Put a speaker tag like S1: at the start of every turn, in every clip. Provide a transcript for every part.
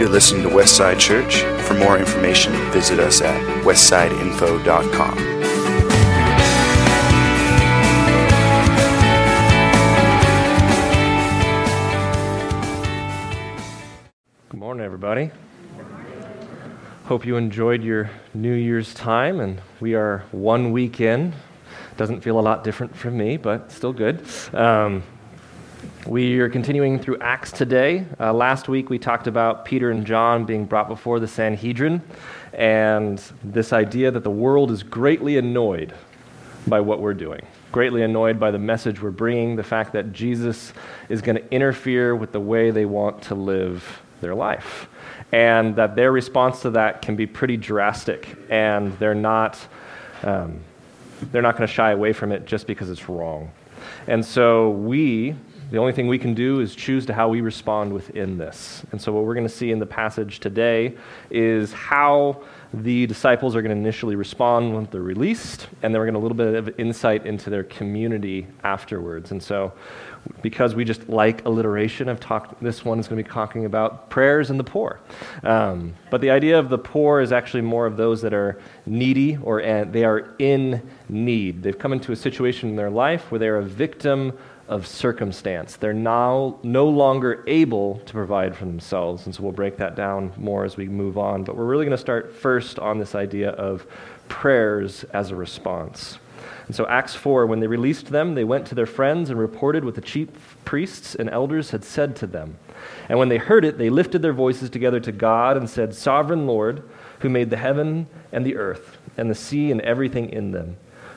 S1: You're listening to Westside Church. For more information, visit us at westsideinfo.com.
S2: Good morning, everybody. Hope you enjoyed your New Year's time, and we are one week in. Doesn't feel a lot different from me, but still good. Um, we are continuing through Acts today. Uh, last week we talked about Peter and John being brought before the Sanhedrin, and this idea that the world is greatly annoyed by what we're doing, greatly annoyed by the message we're bringing, the fact that Jesus is going to interfere with the way they want to live their life. And that their response to that can be pretty drastic, and they're not, um, they're not going to shy away from it just because it's wrong. And so we, the only thing we can do is choose to how we respond within this. And so what we're going to see in the passage today is how the disciples are going to initially respond when they're released, and then we're going to a little bit of insight into their community afterwards. And so because we just like alliteration. I've talked, this one is going to be talking about prayers and the poor. Um, but the idea of the poor is actually more of those that are needy or uh, they are in need. They've come into a situation in their life where they're a victim of circumstance. They're now no longer able to provide for themselves. And so we'll break that down more as we move on. But we're really going to start first on this idea of prayers as a response. And so, Acts 4, when they released them, they went to their friends and reported what the chief priests and elders had said to them. And when they heard it, they lifted their voices together to God and said, Sovereign Lord, who made the heaven and the earth, and the sea and everything in them,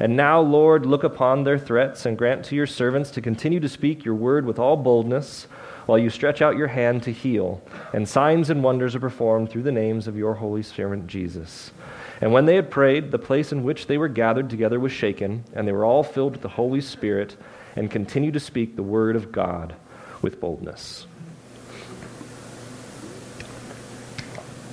S2: And now, Lord, look upon their threats and grant to your servants to continue to speak your word with all boldness, while you stretch out your hand to heal, and signs and wonders are performed through the names of your holy servant Jesus. And when they had prayed, the place in which they were gathered together was shaken, and they were all filled with the Holy Spirit and continued to speak the word of God with boldness.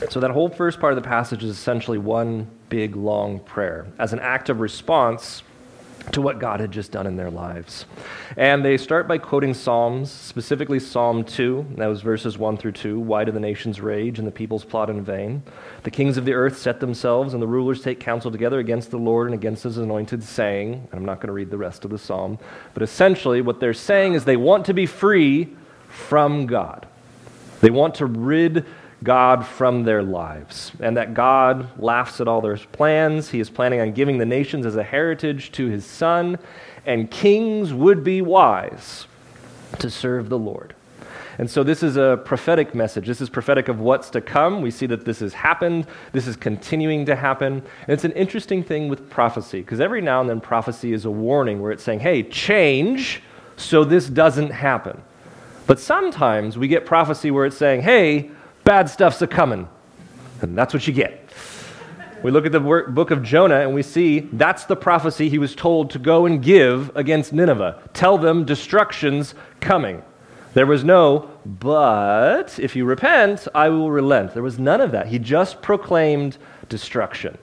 S2: So, that whole first part of the passage is essentially one big, long prayer as an act of response to what God had just done in their lives. And they start by quoting Psalms, specifically Psalm 2. That was verses 1 through 2. Why do the nations rage and the peoples plot in vain? The kings of the earth set themselves, and the rulers take counsel together against the Lord and against his anointed, saying, and I'm not going to read the rest of the psalm, but essentially what they're saying is they want to be free from God. They want to rid God from their lives, and that God laughs at all their plans. He is planning on giving the nations as a heritage to his son, and kings would be wise to serve the Lord. And so, this is a prophetic message. This is prophetic of what's to come. We see that this has happened. This is continuing to happen. And it's an interesting thing with prophecy, because every now and then prophecy is a warning where it's saying, hey, change so this doesn't happen. But sometimes we get prophecy where it's saying, hey, bad stuff's a coming. And that's what you get. We look at the book of Jonah and we see that's the prophecy he was told to go and give against Nineveh. Tell them destruction's coming. There was no, but if you repent, I will relent. There was none of that. He just proclaimed destruction.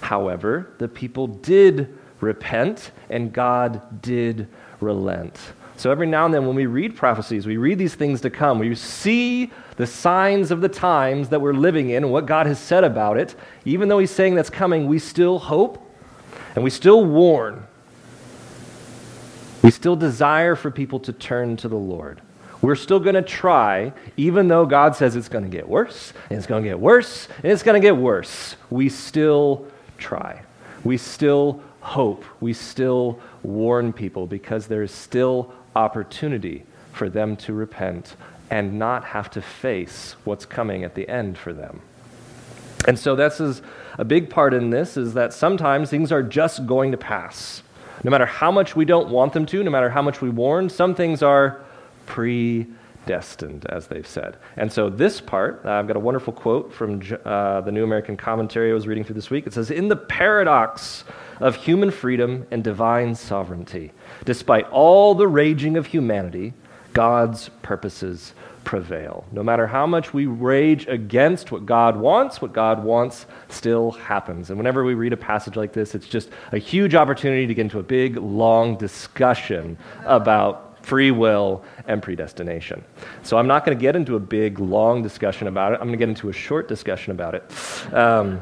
S2: However, the people did repent and God did relent. So every now and then when we read prophecies, we read these things to come, we see the signs of the times that we're living in what God has said about it. Even though He's saying that's coming, we still hope and we still warn. We still desire for people to turn to the Lord. We're still going to try, even though God says it's going to get worse, and it's going to get worse, and it's going to get worse. We still try. We still hope. We still warn people because there's still opportunity for them to repent and not have to face what's coming at the end for them. And so this is a big part in this is that sometimes things are just going to pass. No matter how much we don't want them to, no matter how much we warn, some things are predestined. as they've said. And so, this part, uh, I've got a wonderful quote from uh, the New American Commentary I was reading through this week. It says, In the paradox of human freedom and divine sovereignty, despite all the raging of humanity, God's purposes prevail. No matter how much we rage against what God wants, what God wants still happens. And whenever we read a passage like this, it's just a huge opportunity to get into a big, long discussion about free will and predestination. So I'm not going to get into a big, long discussion about it. I'm going to get into a short discussion about it. Um,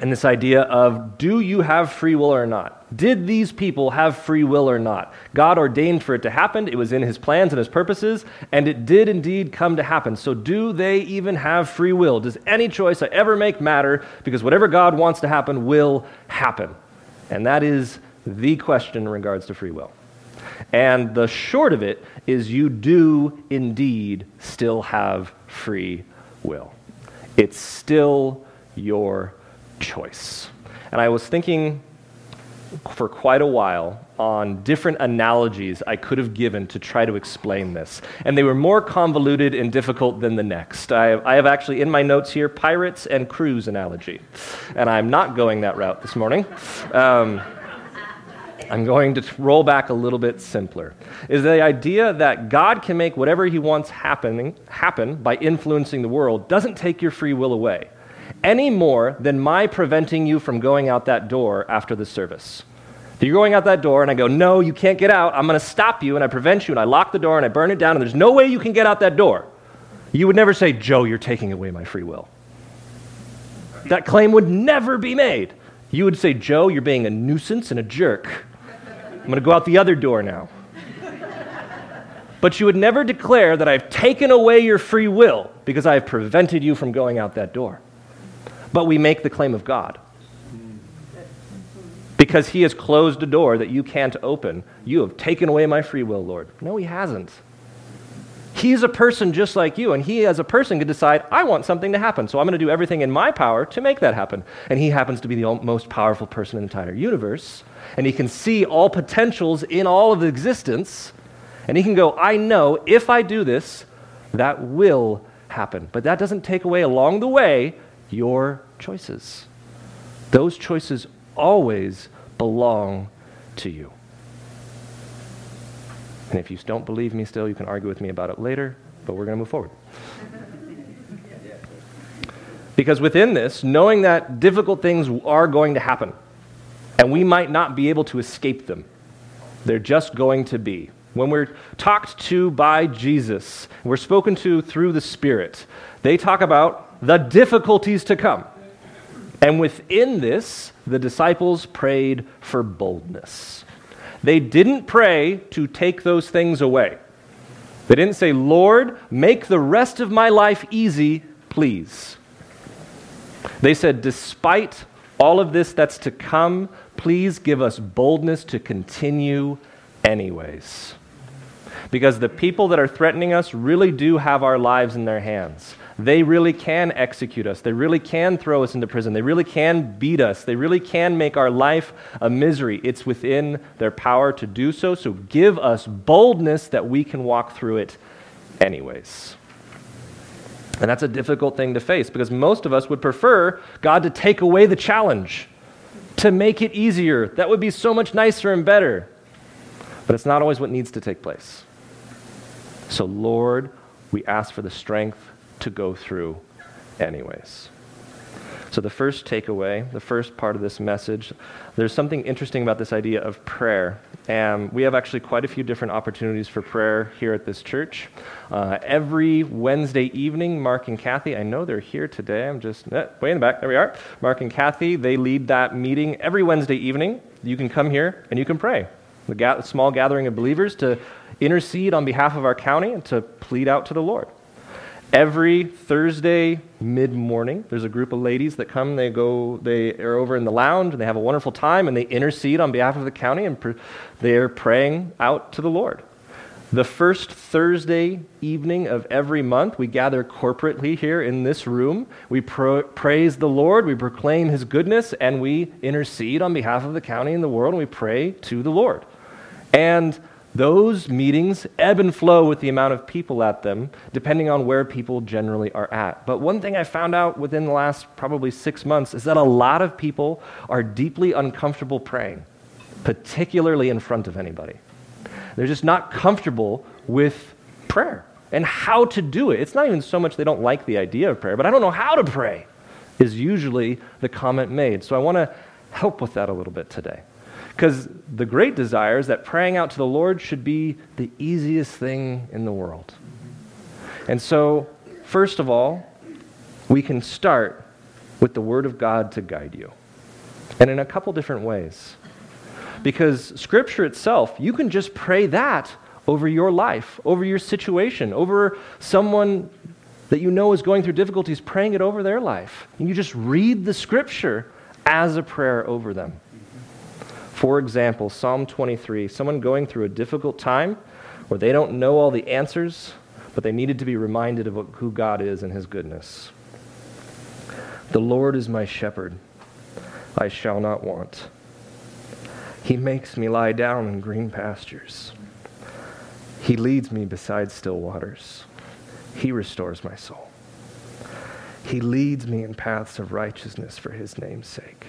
S2: and this idea of do you have free will or not? Did these people have free will or not? God ordained for it to happen. It was in his plans and his purposes, and it did indeed come to happen. So, do they even have free will? Does any choice I ever make matter? Because whatever God wants to happen will happen. And that is the question in regards to free will. And the short of it is you do indeed still have free will. It's still your choice. And I was thinking for quite a while on different analogies I could have given to try to explain this. And they were more convoluted and difficult than the next. I have, I have, actually in my notes here pirates and cruise analogy. And I'm not going that route this morning. Um, I'm going to roll back a little bit simpler. Is the idea that God can make whatever he wants happening, happen by influencing the world doesn't take your free will away any more than my preventing you from going out that door after the service. If you're going out that door and I go, no, you can't get out, I'm going to stop you and I prevent you and I lock the door and I burn it down and there's no way you can get out that door. You would never say, Joe, you're taking away my free will. That claim would never be made. You would say, Joe, you're being a nuisance and a jerk. I'm going to go out the other door now. But you would never declare that I've taken away your free will because I have prevented you from going out that door. But we make the claim of God. Because he has closed a door that you can't open. You have taken away my free will, Lord. No, he hasn't. He's a person just like you, and he, as a person, could decide, I want something to happen, so I'm going to do everything in my power to make that happen. And he happens to be the most powerful person in the entire universe, and he can see all potentials in all of existence, and he can go, I know if I do this, that will happen. But that doesn't take away along the way your choices. Those choices always belong to you. And if you don't believe me still, you can argue with me about it later, but we're going to move forward. Because within this, knowing that difficult things are going to happen, and we might not be able to escape them, they're just going to be. When we're talked to by Jesus, we're spoken to through the Spirit, they talk about the difficulties to come. And within this, the disciples prayed for boldness. They didn't pray to take those things away. They didn't say, Lord, make the rest of my life easy, please. They said, despite all of this that's to come, please give us boldness to continue anyways. Because the people that are threatening us really do have our lives in their hands. They really can execute us. They really can throw us into prison. They really can beat us. They really can make our life a misery. It's within their power to do so. So give us boldness that we can walk through it anyways. And that's a difficult thing to face because most of us would prefer God to take away the challenge, to make it easier. That would be so much nicer and better. But it's not always what needs to take place. So, Lord, we ask for the strength to go through anyways. So, the first takeaway, the first part of this message, there's something interesting about this idea of prayer. And we have actually quite a few different opportunities for prayer here at this church. Uh, every Wednesday evening, Mark and Kathy, I know they're here today. I'm just eh, way in the back. There we are. Mark and Kathy, they lead that meeting every Wednesday evening. You can come here and you can pray. The ga- small gathering of believers to intercede on behalf of our county and to plead out to the Lord. Every Thursday mid morning, there's a group of ladies that come. They go, they are over in the lounge and they have a wonderful time and they intercede on behalf of the county and pr- they're praying out to the Lord. The first Thursday evening of every month, we gather corporately here in this room. We pro- praise the Lord, we proclaim His goodness, and we intercede on behalf of the county and the world, and we pray to the Lord. And Those meetings ebb and flow with the amount of people at them, depending on where people generally are at. But one thing I found out within the last probably six months is that a lot of people are deeply uncomfortable praying, particularly in front of anybody. They're just not comfortable with prayer and how to do it. It's not even so much they don't like the idea of prayer, but I don't know how to pray, is usually the comment made. So I want to help with that a little bit today. Because the great desire is that praying out to the Lord should be the easiest thing in the world. And so, first of all, we can start with the Word of God to guide you. And in a couple different ways. Because Scripture itself, you can just pray that over your life, over your situation, over someone that you know is going through difficulties, praying it over their life. And you just read the Scripture as a prayer over them. For example, Psalm 23, someone going through a difficult time where they don't know all the answers, but they needed to be reminded of who God is and his goodness. The Lord is my shepherd, I shall not want. He makes me lie down in green pastures. He leads me beside still waters. He restores my soul. He leads me in paths of righteousness for his name's sake.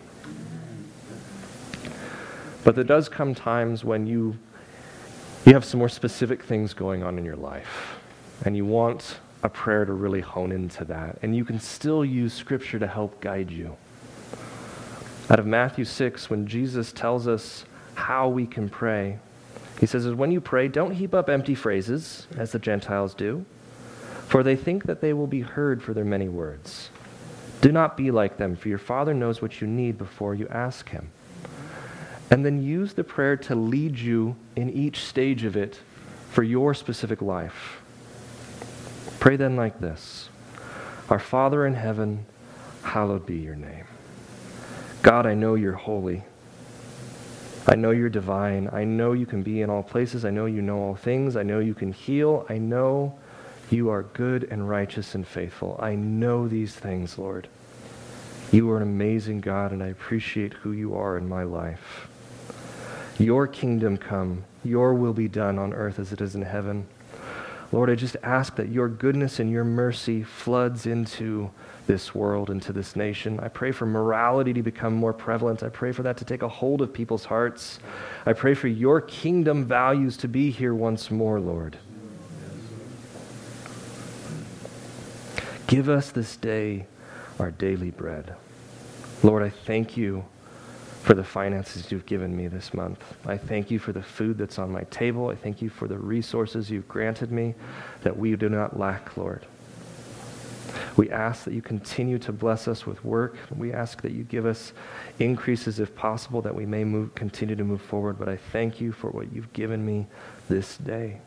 S2: But there does come times when you, you have some more specific things going on in your life, and you want a prayer to really hone into that. And you can still use Scripture to help guide you. Out of Matthew 6, when Jesus tells us how we can pray, he says, When you pray, don't heap up empty phrases, as the Gentiles do, for they think that they will be heard for their many words. Do not be like them, for your Father knows what you need before you ask Him. And then use the prayer to lead you in each stage of it for your specific life. Pray then like this Our Father in heaven, hallowed be your name. God, I know you're holy. I know you're divine. I know you can be in all places. I know you know all things. I know you can heal. I know you are good and righteous and faithful. I know these things, Lord. You are an amazing God, and I appreciate who you are in my life. Your kingdom come, your will be done on earth as it is in heaven. Lord, I just ask that your goodness and your mercy floods into this world, into this nation. I pray for morality to become more prevalent. I pray for that to take a hold of people's hearts. I pray for your kingdom values to be here once more, Lord. Give us this day our daily bread. Lord, I thank you for the finances you've given me this month. I thank you for the food that's on my table. I thank you for the resources you've granted me that we do not lack, Lord. We ask that you continue to bless us with work. We ask that you give us increases if possible, that we may move, continue to move forward. But I thank you for what you've given me this day.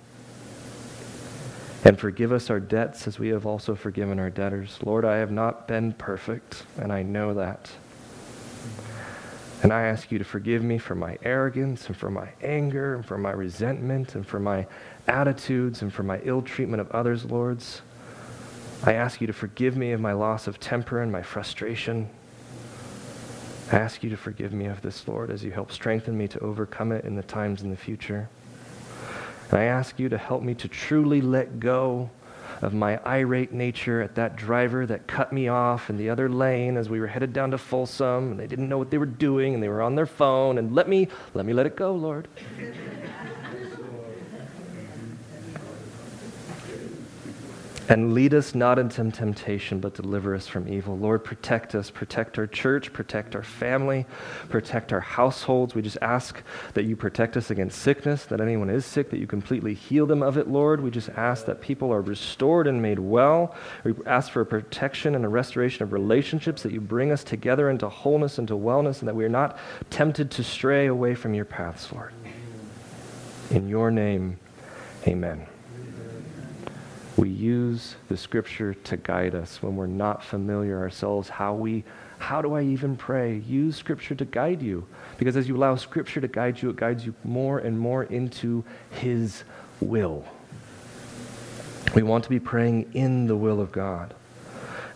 S2: And forgive us our debts as we have also forgiven our debtors. Lord, I have not been perfect, and I know that. And I ask you to forgive me for my arrogance and for my anger and for my resentment and for my attitudes and for my ill treatment of others, Lords. I ask you to forgive me of my loss of temper and my frustration. I ask you to forgive me of this, Lord, as you help strengthen me to overcome it in the times in the future. And I ask you to help me to truly let go of my irate nature at that driver that cut me off in the other lane as we were headed down to Folsom and they didn't know what they were doing and they were on their phone and let me let me let it go, Lord. And lead us not into temptation, but deliver us from evil. Lord, protect us. Protect our church. Protect our family. Protect our households. We just ask that you protect us against sickness, that anyone is sick, that you completely heal them of it, Lord. We just ask that people are restored and made well. We ask for a protection and a restoration of relationships, that you bring us together into wholeness, into wellness, and that we are not tempted to stray away from your paths, Lord. In your name, amen. We use the scripture to guide us when we're not familiar ourselves how we how do I even pray? Use scripture to guide you because as you allow scripture to guide you it guides you more and more into his will. We want to be praying in the will of God.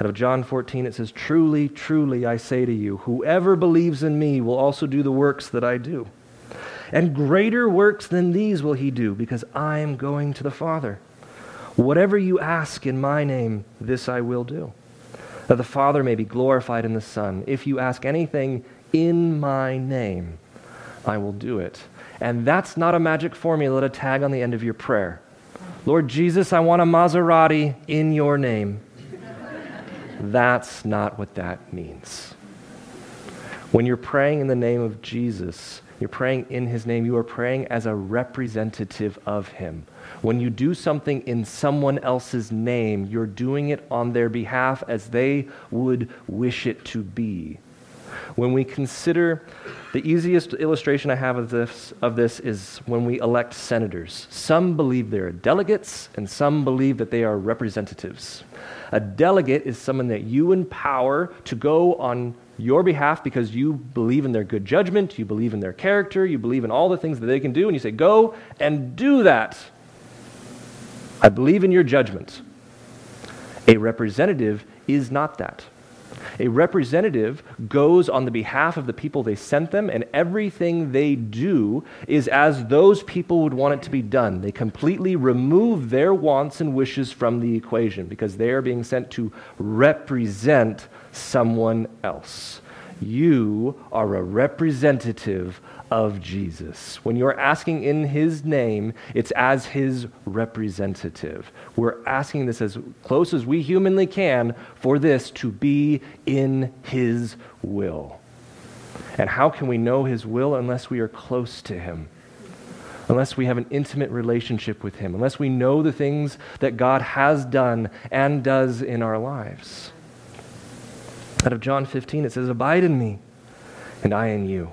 S2: Out of John 14, it says, Truly, truly, I say to you, whoever believes in me will also do the works that I do. And greater works than these will he do, because I am going to the Father. Whatever you ask in my name, this I will do, that the Father may be glorified in the Son. If you ask anything in my name, I will do it. And that's not a magic formula to tag on the end of your prayer. Lord Jesus, I want a Maserati in your name. That's not what that means. When you're praying in the name of Jesus, you're praying in his name, you are praying as a representative of him. When you do something in someone else's name, you're doing it on their behalf as they would wish it to be. When we consider the easiest illustration I have of this, of this is when we elect senators. Some believe they're delegates, and some believe that they are representatives. A delegate is someone that you empower to go on your behalf because you believe in their good judgment, you believe in their character, you believe in all the things that they can do, and you say, Go and do that. I believe in your judgment. A representative is not that. A representative goes on the behalf of the people they sent them, and everything they do is as those people would want it to be done. They completely remove their wants and wishes from the equation because they are being sent to represent someone else. You are a representative of Jesus. When you're asking in his name, it's as his representative. We're asking this as close as we humanly can for this to be in his will. And how can we know his will unless we are close to him? Unless we have an intimate relationship with him, unless we know the things that God has done and does in our lives. Out of John 15, it says, Abide in me, and I in you.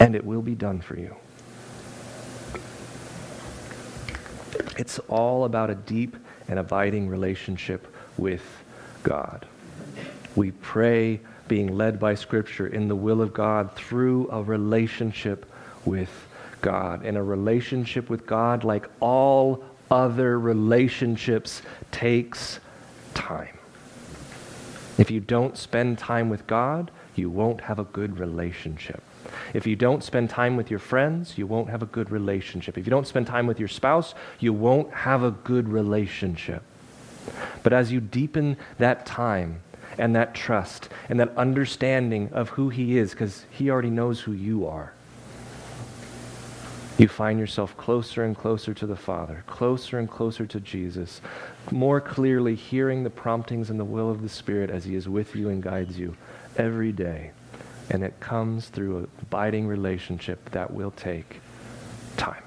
S2: and it will be done for you. It's all about a deep and abiding relationship with God. We pray being led by Scripture in the will of God through a relationship with God. And a relationship with God, like all other relationships, takes time. If you don't spend time with God, you won't have a good relationship. If you don't spend time with your friends, you won't have a good relationship. If you don't spend time with your spouse, you won't have a good relationship. But as you deepen that time and that trust and that understanding of who He is, because He already knows who you are, you find yourself closer and closer to the Father, closer and closer to Jesus, more clearly hearing the promptings and the will of the Spirit as He is with you and guides you every day. And it comes through a abiding relationship that will take time.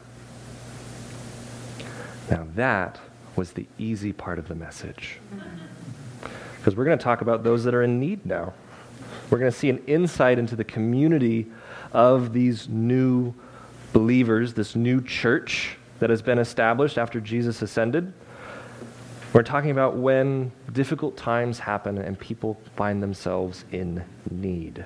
S2: Now, that was the easy part of the message. Because we're going to talk about those that are in need now. We're going to see an insight into the community of these new believers, this new church that has been established after Jesus ascended. We're talking about when difficult times happen and people find themselves in need.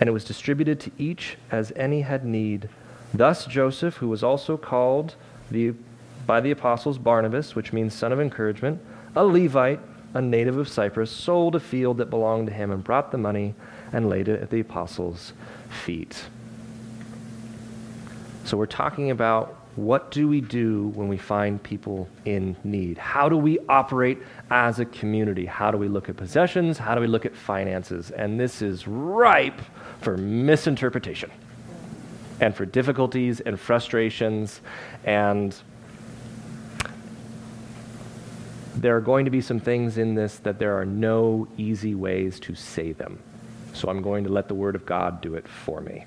S2: and it was distributed to each as any had need. Thus Joseph, who was also called the by the apostles Barnabas, which means son of encouragement, a Levite, a native of Cyprus, sold a field that belonged to him and brought the money and laid it at the apostles' feet. So we're talking about what do we do when we find people in need? How do we operate as a community? How do we look at possessions? How do we look at finances? And this is ripe for misinterpretation and for difficulties and frustrations. And there are going to be some things in this that there are no easy ways to say them. So I'm going to let the Word of God do it for me.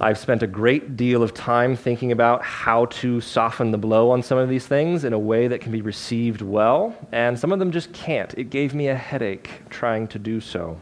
S2: I've spent a great deal of time thinking about how to soften the blow on some of these things in a way that can be received well, and some of them just can't. It gave me a headache trying to do so.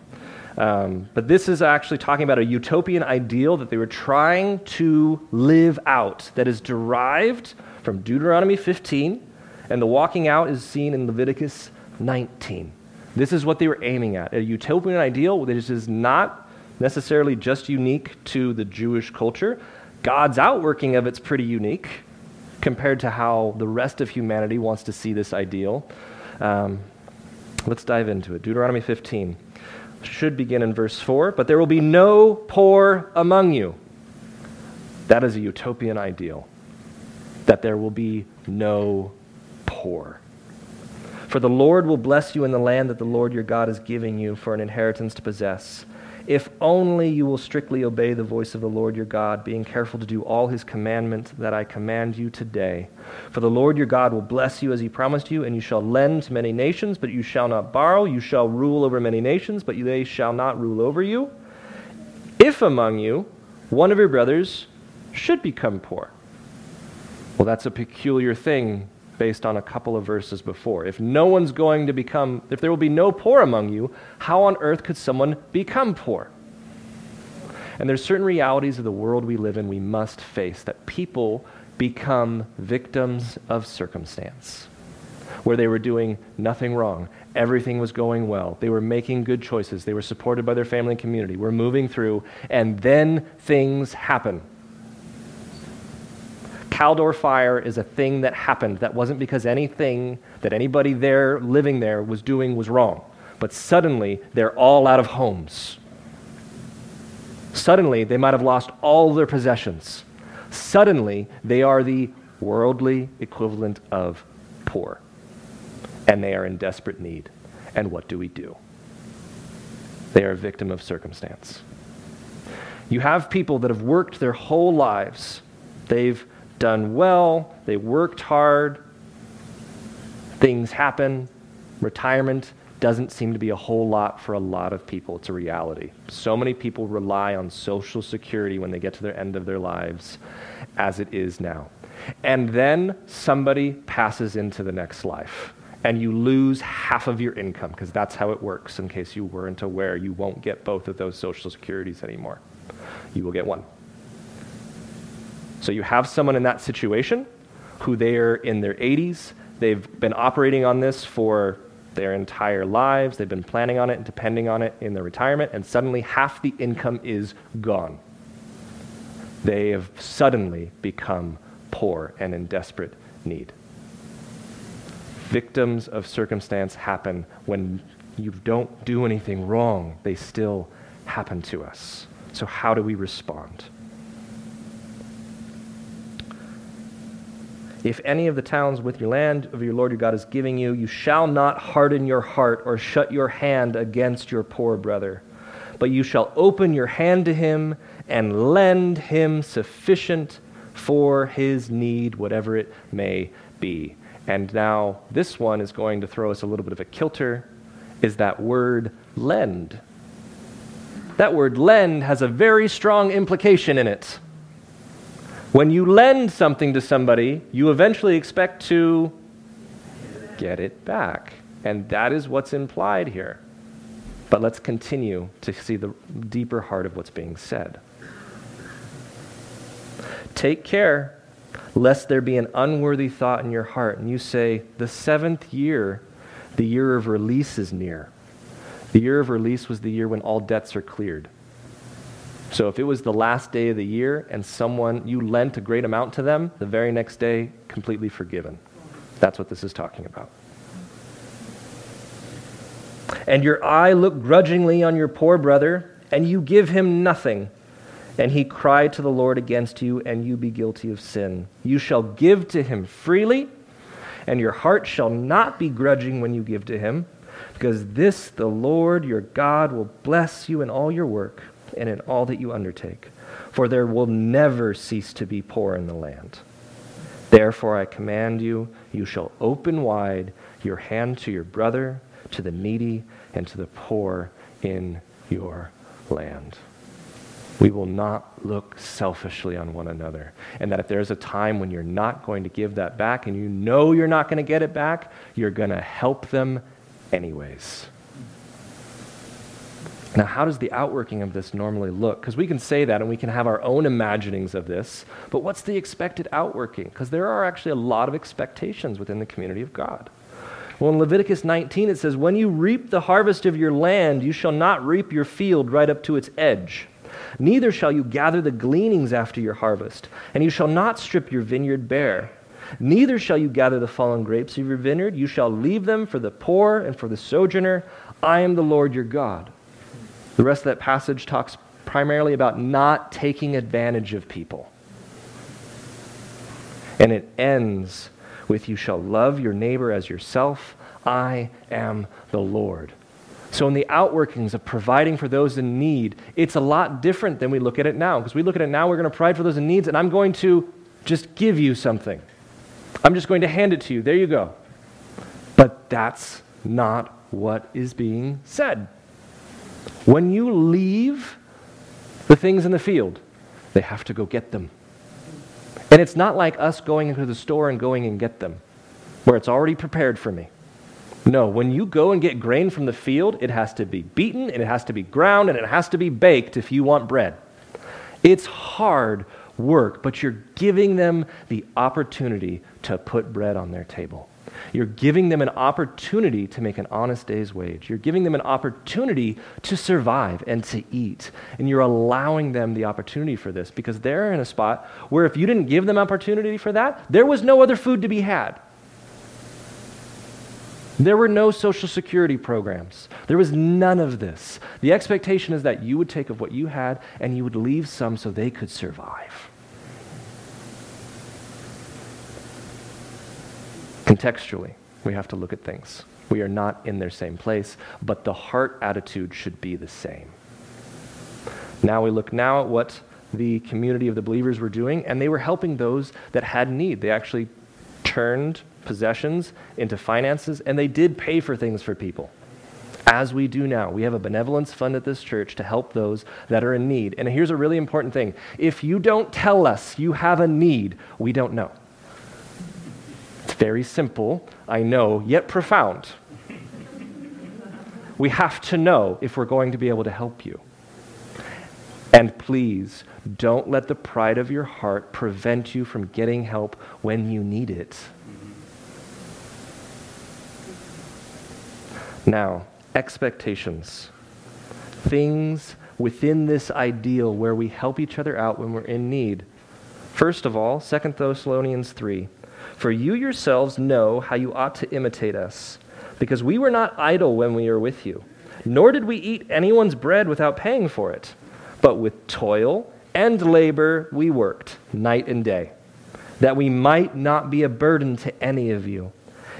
S2: Um, but this is actually talking about a utopian ideal that they were trying to live out that is derived from Deuteronomy 15, and the walking out is seen in Leviticus 19. This is what they were aiming at a utopian ideal that is not necessarily just unique to the Jewish culture. God's outworking of it's pretty unique compared to how the rest of humanity wants to see this ideal. Um, let's dive into it. Deuteronomy 15 should begin in verse 4 But there will be no poor among you. That is a utopian ideal, that there will be no poor. For the Lord will bless you in the land that the Lord your God is giving you for an inheritance to possess if only you will strictly obey the voice of the Lord your God, being careful to do all his commandments that I command you today. For the Lord your God will bless you as he promised you, and you shall lend to many nations, but you shall not borrow. You shall rule over many nations, but they shall not rule over you. If among you one of your brothers should become poor. Well, that's a peculiar thing based on a couple of verses before. If no one's going to become, if there will be no poor among you, how on earth could someone become poor? And there's certain realities of the world we live in we must face that people become victims of circumstance where they were doing nothing wrong. Everything was going well. They were making good choices. They were supported by their family and community. We're moving through, and then things happen. Caldor fire is a thing that happened. That wasn't because anything that anybody there living there was doing was wrong. But suddenly, they're all out of homes. Suddenly, they might have lost all their possessions. Suddenly, they are the worldly equivalent of poor. And they are in desperate need. And what do we do? They are a victim of circumstance. You have people that have worked their whole lives. They've done well, they worked hard, things happen. Retirement doesn't seem to be a whole lot for a lot of people. It's a reality. So many people rely on Social Security when they get to their end of their lives, as it is now. And then somebody passes into the next life, and you lose half of your income, because that's how it works. In case you weren't aware, you won't get both of those Social Securities anymore. You will get one. So you have someone in that situation who they're in their 80s, they've been operating on this for their entire lives, they've been planning on it and depending on it in their retirement, and suddenly half the income is gone. They have suddenly become poor and in desperate need. Victims of circumstance happen when you don't do anything wrong, they still happen to us. So, how do we respond? If any of the towns with your land of your Lord your God is giving you, you shall not harden your heart or shut your hand against your poor brother, but you shall open your hand to him and lend him sufficient for his need, whatever it may be. And now, this one is going to throw us a little bit of a kilter, is that word lend. That word lend has a very strong implication in it. When you lend something to somebody, you eventually expect to get it back. And that is what's implied here. But let's continue to see the deeper heart of what's being said. Take care lest there be an unworthy thought in your heart, and you say, The seventh year, the year of release is near. The year of release was the year when all debts are cleared. So if it was the last day of the year and someone, you lent a great amount to them, the very next day, completely forgiven. That's what this is talking about. And your eye looked grudgingly on your poor brother, and you give him nothing. And he cried to the Lord against you, and you be guilty of sin. You shall give to him freely, and your heart shall not be grudging when you give to him, because this the Lord your God will bless you in all your work and in all that you undertake. For there will never cease to be poor in the land. Therefore I command you, you shall open wide your hand to your brother, to the needy, and to the poor in your land. We will not look selfishly on one another. And that if there's a time when you're not going to give that back and you know you're not going to get it back, you're going to help them anyways. Now, how does the outworking of this normally look? Because we can say that and we can have our own imaginings of this, but what's the expected outworking? Because there are actually a lot of expectations within the community of God. Well, in Leviticus 19, it says, When you reap the harvest of your land, you shall not reap your field right up to its edge. Neither shall you gather the gleanings after your harvest, and you shall not strip your vineyard bare. Neither shall you gather the fallen grapes of your vineyard. You shall leave them for the poor and for the sojourner. I am the Lord your God. The rest of that passage talks primarily about not taking advantage of people. And it ends with, You shall love your neighbor as yourself. I am the Lord. So, in the outworkings of providing for those in need, it's a lot different than we look at it now. Because we look at it now, we're going to provide for those in needs, and I'm going to just give you something. I'm just going to hand it to you. There you go. But that's not what is being said. When you leave the things in the field, they have to go get them. And it's not like us going into the store and going and get them, where it's already prepared for me. No, when you go and get grain from the field, it has to be beaten, and it has to be ground, and it has to be baked if you want bread. It's hard work, but you're giving them the opportunity to put bread on their table. You're giving them an opportunity to make an honest day's wage. You're giving them an opportunity to survive and to eat. And you're allowing them the opportunity for this because they're in a spot where if you didn't give them opportunity for that, there was no other food to be had. There were no social security programs. There was none of this. The expectation is that you would take of what you had and you would leave some so they could survive. Contextually, we have to look at things. We are not in their same place, but the heart attitude should be the same. Now we look now at what the community of the believers were doing, and they were helping those that had need. They actually turned possessions into finances, and they did pay for things for people. As we do now, we have a benevolence fund at this church to help those that are in need. And here's a really important thing if you don't tell us you have a need, we don't know. Very simple, I know, yet profound. We have to know if we're going to be able to help you. And please, don't let the pride of your heart prevent you from getting help when you need it. Now, expectations. Things within this ideal where we help each other out when we're in need. First of all, 2 Thessalonians 3. For you yourselves know how you ought to imitate us, because we were not idle when we were with you, nor did we eat anyone's bread without paying for it. But with toil and labor we worked night and day, that we might not be a burden to any of you.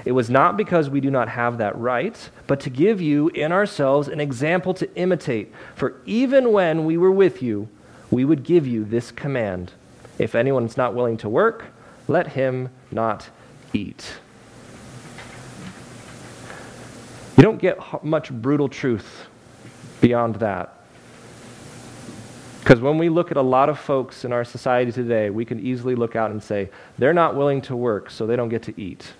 S2: It was not because we do not have that right, but to give you in ourselves an example to imitate. For even when we were with you, we would give you this command If anyone is not willing to work, let him not eat. You don't get much brutal truth beyond that. Because when we look at a lot of folks in our society today, we can easily look out and say, they're not willing to work, so they don't get to eat.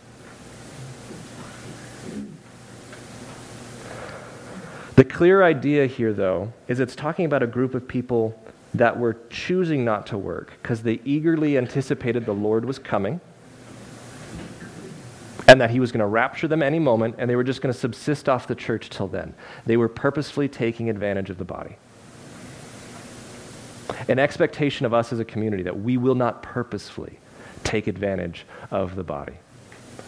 S2: The clear idea here, though, is it's talking about a group of people that were choosing not to work because they eagerly anticipated the Lord was coming and that he was going to rapture them any moment and they were just going to subsist off the church till then. They were purposefully taking advantage of the body. an expectation of us as a community that we will not purposefully take advantage of the body.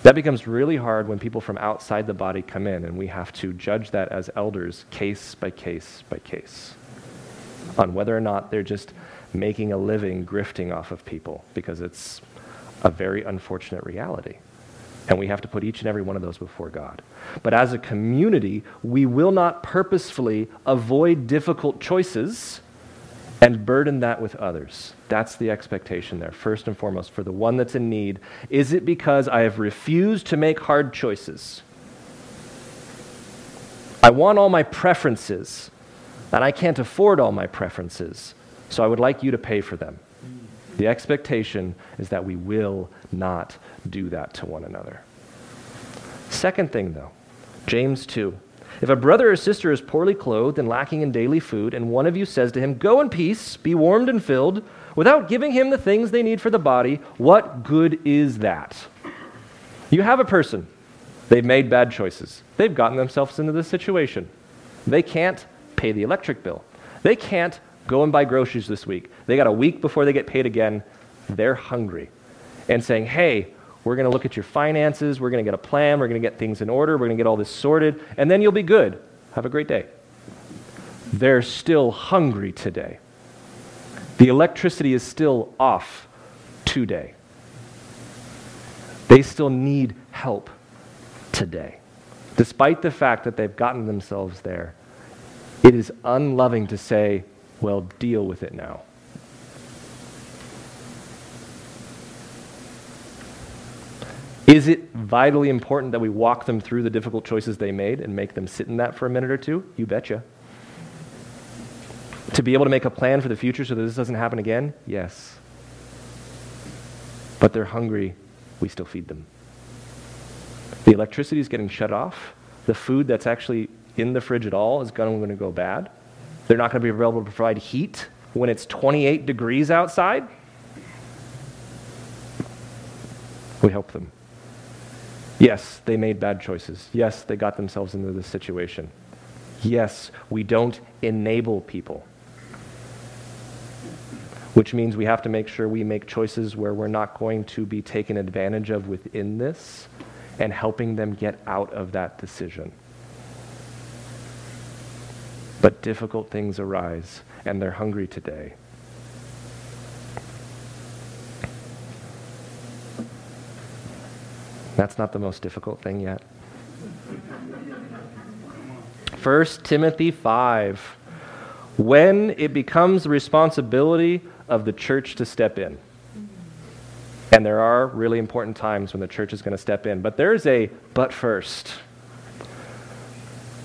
S2: That becomes really hard when people from outside the body come in, and we have to judge that as elders case by case by case on whether or not they're just making a living grifting off of people because it's a very unfortunate reality. And we have to put each and every one of those before God. But as a community, we will not purposefully avoid difficult choices and burden that with others. That's the expectation there, first and foremost, for the one that's in need. Is it because I have refused to make hard choices? I want all my preferences, and I can't afford all my preferences, so I would like you to pay for them. The expectation is that we will not do that to one another. Second thing, though, James 2. If a brother or sister is poorly clothed and lacking in daily food, and one of you says to him, Go in peace, be warmed and filled, without giving him the things they need for the body, what good is that? You have a person. They've made bad choices. They've gotten themselves into this situation. They can't pay the electric bill. They can't go and buy groceries this week. They got a week before they get paid again. They're hungry. And saying, Hey, we're going to look at your finances. We're going to get a plan. We're going to get things in order. We're going to get all this sorted. And then you'll be good. Have a great day. They're still hungry today. The electricity is still off today. They still need help today. Despite the fact that they've gotten themselves there, it is unloving to say, well, deal with it now. Is it vitally important that we walk them through the difficult choices they made and make them sit in that for a minute or two? You betcha. To be able to make a plan for the future so that this doesn't happen again? Yes. But they're hungry, we still feed them. The electricity is getting shut off. The food that's actually in the fridge at all is going to go bad. They're not going to be able to provide heat when it's 28 degrees outside. We help them. Yes, they made bad choices. Yes, they got themselves into this situation. Yes, we don't enable people. Which means we have to make sure we make choices where we're not going to be taken advantage of within this and helping them get out of that decision. But difficult things arise, and they're hungry today. That's not the most difficult thing yet. 1 Timothy 5. When it becomes the responsibility of the church to step in. And there are really important times when the church is going to step in. But there's a but first.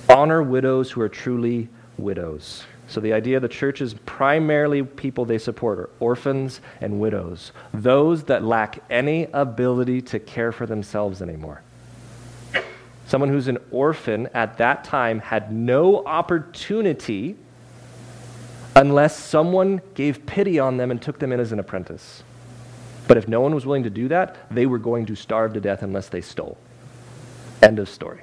S2: Honor widows who are truly widows. So the idea of the church is primarily people they support are orphans and widows, those that lack any ability to care for themselves anymore. Someone who's an orphan at that time had no opportunity unless someone gave pity on them and took them in as an apprentice. But if no one was willing to do that, they were going to starve to death unless they stole. End of story.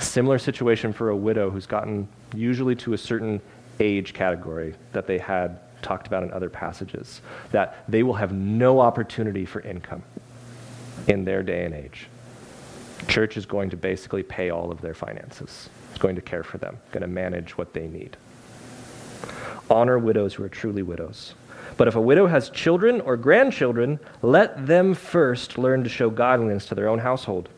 S2: Similar situation for a widow who's gotten usually to a certain age category that they had talked about in other passages, that they will have no opportunity for income in their day and age. Church is going to basically pay all of their finances. It's going to care for them, going to manage what they need. Honor widows who are truly widows. But if a widow has children or grandchildren, let them first learn to show godliness to their own household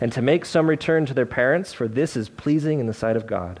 S2: and to make some return to their parents, for this is pleasing in the sight of God.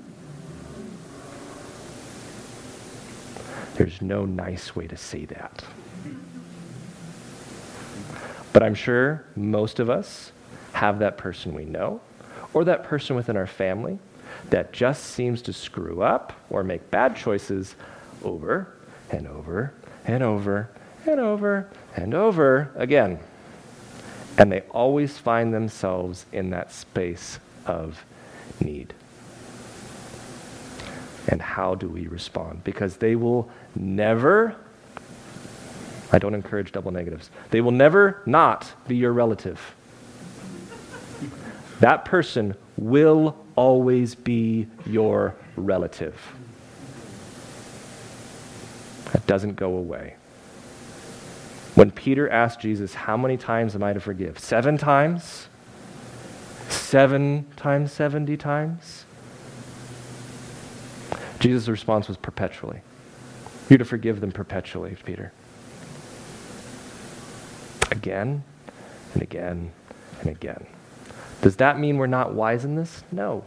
S2: There's no nice way to say that. But I'm sure most of us have that person we know or that person within our family that just seems to screw up or make bad choices over and over and over and over and over again. And they always find themselves in that space of need. And how do we respond? Because they will never, I don't encourage double negatives, they will never not be your relative. That person will always be your relative. That doesn't go away. When Peter asked Jesus, How many times am I to forgive? Seven times? Seven times, 70 times? Jesus' response was perpetually. You're to forgive them perpetually, Peter. Again and again and again. Does that mean we're not wise in this? No.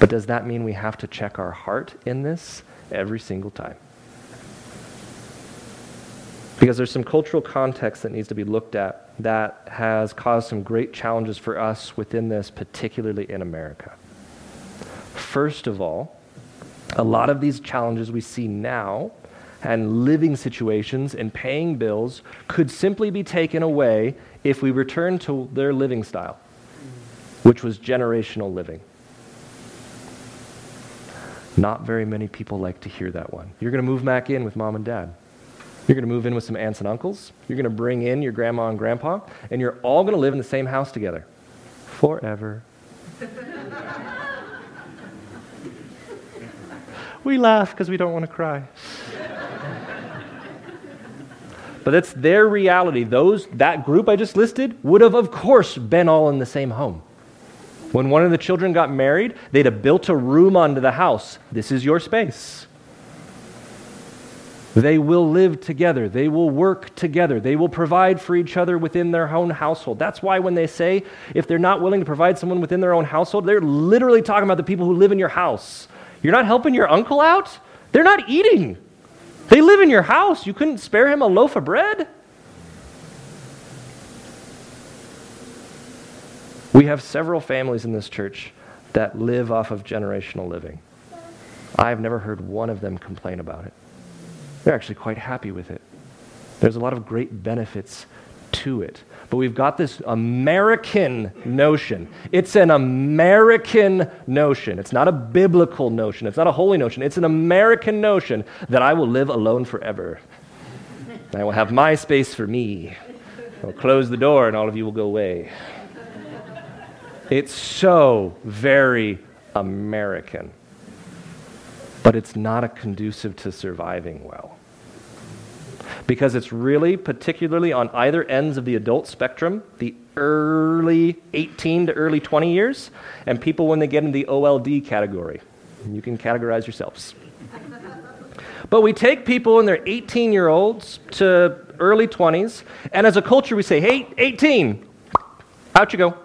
S2: But does that mean we have to check our heart in this every single time? Because there's some cultural context that needs to be looked at that has caused some great challenges for us within this, particularly in America. First of all, a lot of these challenges we see now and living situations and paying bills could simply be taken away if we return to their living style, which was generational living. Not very many people like to hear that one. You're going to move back in with mom and dad. You're going to move in with some aunts and uncles. You're going to bring in your grandma and grandpa, and you're all going to live in the same house together forever. we laugh because we don't want to cry. but that's their reality. Those that group I just listed would have of course been all in the same home. When one of the children got married, they'd have built a room onto the house. This is your space. They will live together. They will work together. They will provide for each other within their own household. That's why when they say if they're not willing to provide someone within their own household, they're literally talking about the people who live in your house. You're not helping your uncle out? They're not eating. They live in your house. You couldn't spare him a loaf of bread? We have several families in this church that live off of generational living. I've never heard one of them complain about it. They're actually quite happy with it. There's a lot of great benefits to it. But we've got this American notion. It's an American notion. It's not a biblical notion. It's not a holy notion. It's an American notion that I will live alone forever. I will have my space for me. I'll close the door and all of you will go away. It's so very American but it's not conducive to surviving well. Because it's really, particularly on either ends of the adult spectrum, the early 18 to early 20 years, and people when they get in the OLD category. You can categorize yourselves. but we take people in their 18 year olds to early 20s, and as a culture, we say, hey, 18, out you go.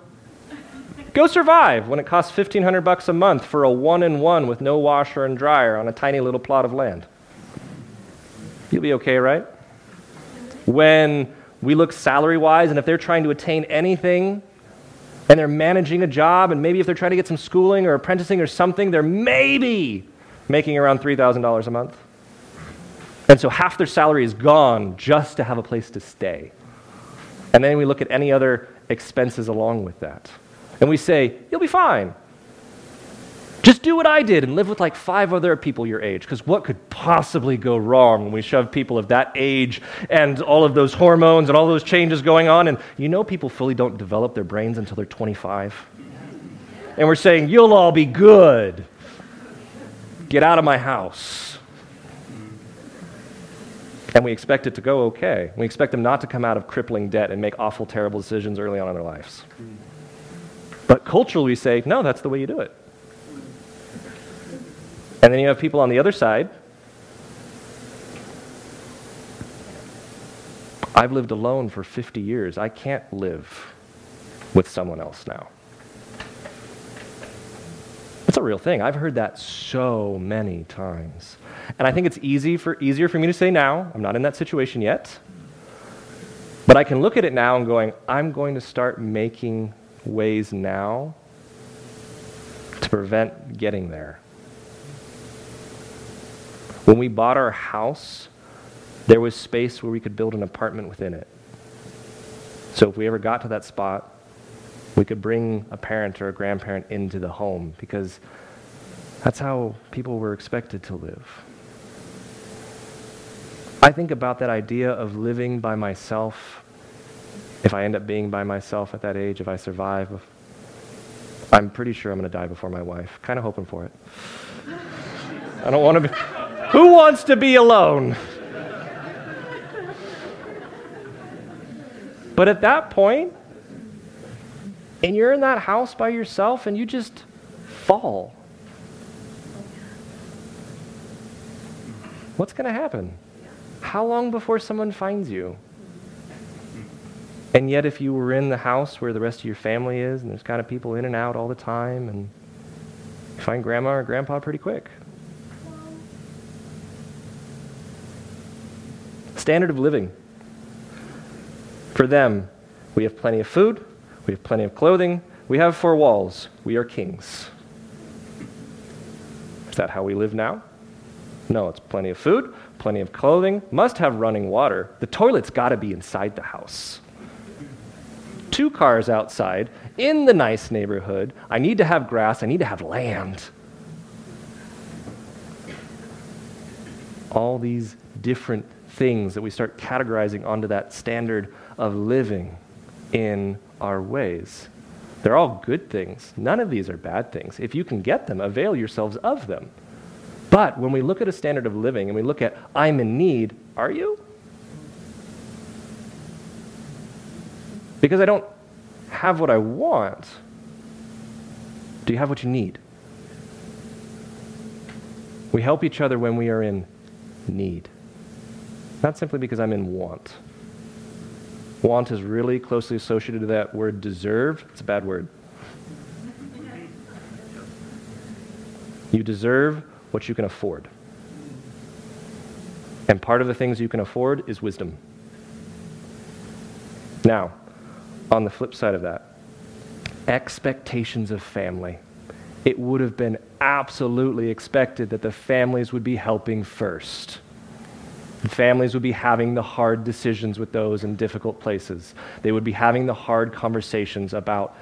S2: Go survive when it costs 1500 bucks a month for a one in one with no washer and dryer on a tiny little plot of land. You'll be okay, right? When we look salary wise, and if they're trying to attain anything and they're managing a job, and maybe if they're trying to get some schooling or apprenticing or something, they're maybe making around $3,000 a month. And so half their salary is gone just to have a place to stay. And then we look at any other expenses along with that and we say, You'll be fine. Just do what I did and live with like five other people your age. Because what could possibly go wrong when we shove people of that age and all of those hormones and all those changes going on? And you know, people fully don't develop their brains until they're 25. And we're saying, You'll all be good. Get out of my house. And we expect it to go okay. We expect them not to come out of crippling debt and make awful, terrible decisions early on in their lives. But culturally, we say, no, that's the way you do it. And then you have people on the other side. I've lived alone for 50 years. I can't live with someone else now. It's a real thing. I've heard that so many times. And I think it's easy for, easier for me to say now. I'm not in that situation yet. But I can look at it now and going, I'm going to start making ways now to prevent getting there. When we bought our house, There was space where we could build an apartment within it. So if we ever got to that spot, we could bring a parent or a grandparent into the home because that's how people were expected to live. I think about that idea of living by myself. If I end up being by myself at that age, if I survive, I'm pretty sure I'm going to die before my wife. Kind of hoping for it. I don't want to be. Who wants to be alone? But at that point, and you're in that house by yourself and you just fall. What's going to happen? How long before someone finds you? And yet, if you were in the house where the rest of your family is, and there's kind of people in and out all the time, and you find grandma or grandpa pretty quick. Standard of living. For them, we have plenty of food, we have plenty of clothing, we have four walls. We are kings. Is that how we live now? No, it's plenty of food, plenty of clothing, must have running water. The toilet's got to be inside the house. Two cars outside, in the nice neighborhood. I need to have grass, I need to have land. All these different things that we start categorizing onto that standard of living in our ways. They're all good things. None of these are bad things. If you can get them, avail yourselves of them. But when we look at a standard of living and we look at, I'm in need, are you? Because I don't have what I want. Do you have what you need? We help each other when we are in need, not simply because I'm in want. Want is really closely associated to that word deserve. It's a bad word. You deserve what you can afford. And part of the things you can afford is wisdom. Now, on the flip side of that, expectations of family. It would have been absolutely expected that the families would be helping first. The families would be having the hard decisions with those in difficult places. They would be having the hard conversations about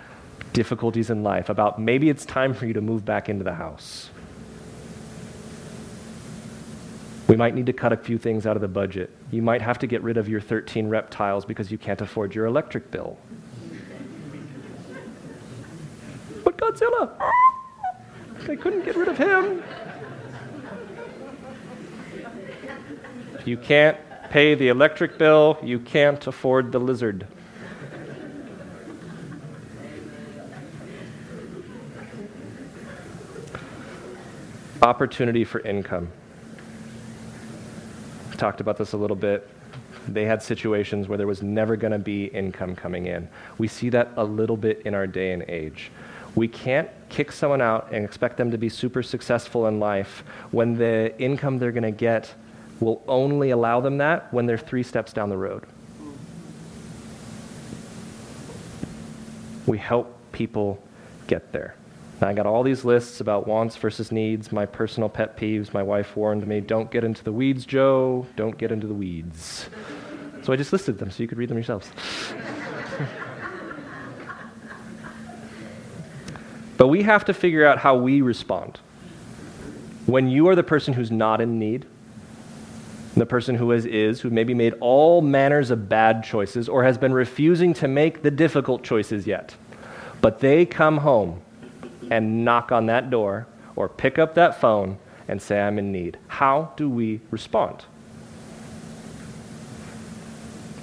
S2: difficulties in life, about maybe it's time for you to move back into the house. We might need to cut a few things out of the budget. You might have to get rid of your 13 reptiles because you can't afford your electric bill. But Godzilla, they couldn't get rid of him. You can't pay the electric bill, you can't afford the lizard. Opportunity for income talked about this a little bit. They had situations where there was never going to be income coming in. We see that a little bit in our day and age. We can't kick someone out and expect them to be super successful in life when the income they're going to get will only allow them that when they're three steps down the road. We help people get there. I got all these lists about wants versus needs, my personal pet peeves. My wife warned me, don't get into the weeds, Joe. Don't get into the weeds. So I just listed them so you could read them yourselves. but we have to figure out how we respond. When you are the person who's not in need, the person who is, is, who maybe made all manners of bad choices or has been refusing to make the difficult choices yet, but they come home and knock on that door or pick up that phone and say, I'm in need. How do we respond?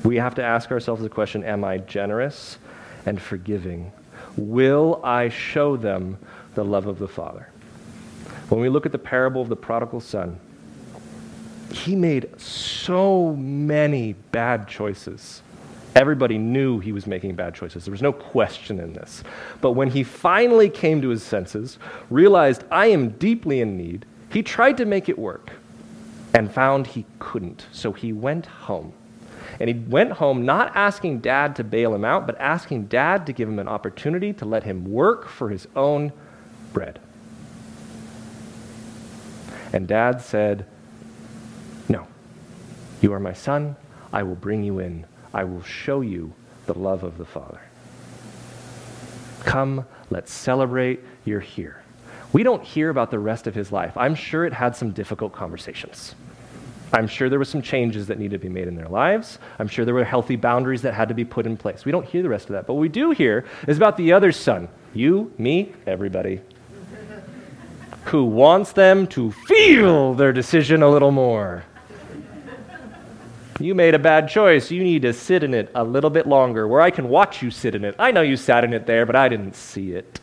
S2: We have to ask ourselves the question Am I generous and forgiving? Will I show them the love of the Father? When we look at the parable of the prodigal son, he made so many bad choices. Everybody knew he was making bad choices. There was no question in this. But when he finally came to his senses, realized, I am deeply in need, he tried to make it work and found he couldn't. So he went home. And he went home not asking dad to bail him out, but asking dad to give him an opportunity to let him work for his own bread. And dad said, You are my son. I will bring you in. I will show you the love of the Father. Come, let's celebrate. You're here. We don't hear about the rest of his life. I'm sure it had some difficult conversations. I'm sure there were some changes that needed to be made in their lives. I'm sure there were healthy boundaries that had to be put in place. We don't hear the rest of that. But what we do hear is about the other son you, me, everybody who wants them to feel their decision a little more. You made a bad choice. You need to sit in it a little bit longer, where I can watch you sit in it. I know you sat in it there, but I didn't see it.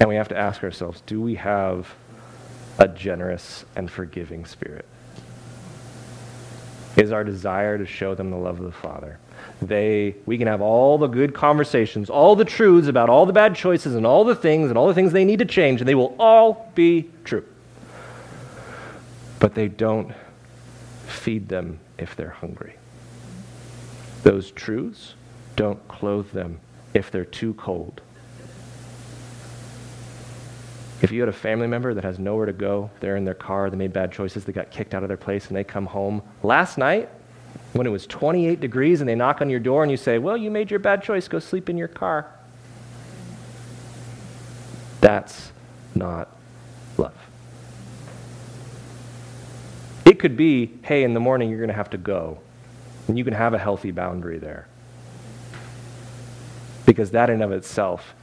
S2: And we have to ask ourselves do we have a generous and forgiving spirit? Is our desire to show them the love of the Father? They, we can have all the good conversations, all the truths about all the bad choices and all the things and all the things they need to change, and they will all be true. But they don't feed them if they're hungry. Those truths don't clothe them if they're too cold. If you had a family member that has nowhere to go, they're in their car, they made bad choices, they got kicked out of their place, and they come home last night when it was 28 degrees and they knock on your door and you say, Well, you made your bad choice, go sleep in your car. That's not love. It could be, hey, in the morning you're going to have to go. And you can have a healthy boundary there. Because that in of itself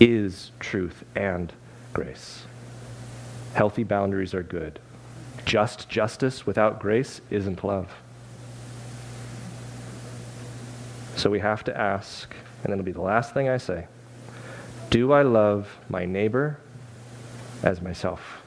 S2: is truth and grace. Healthy boundaries are good. Just justice without grace isn't love. So we have to ask, and it'll be the last thing I say Do I love my neighbor as myself?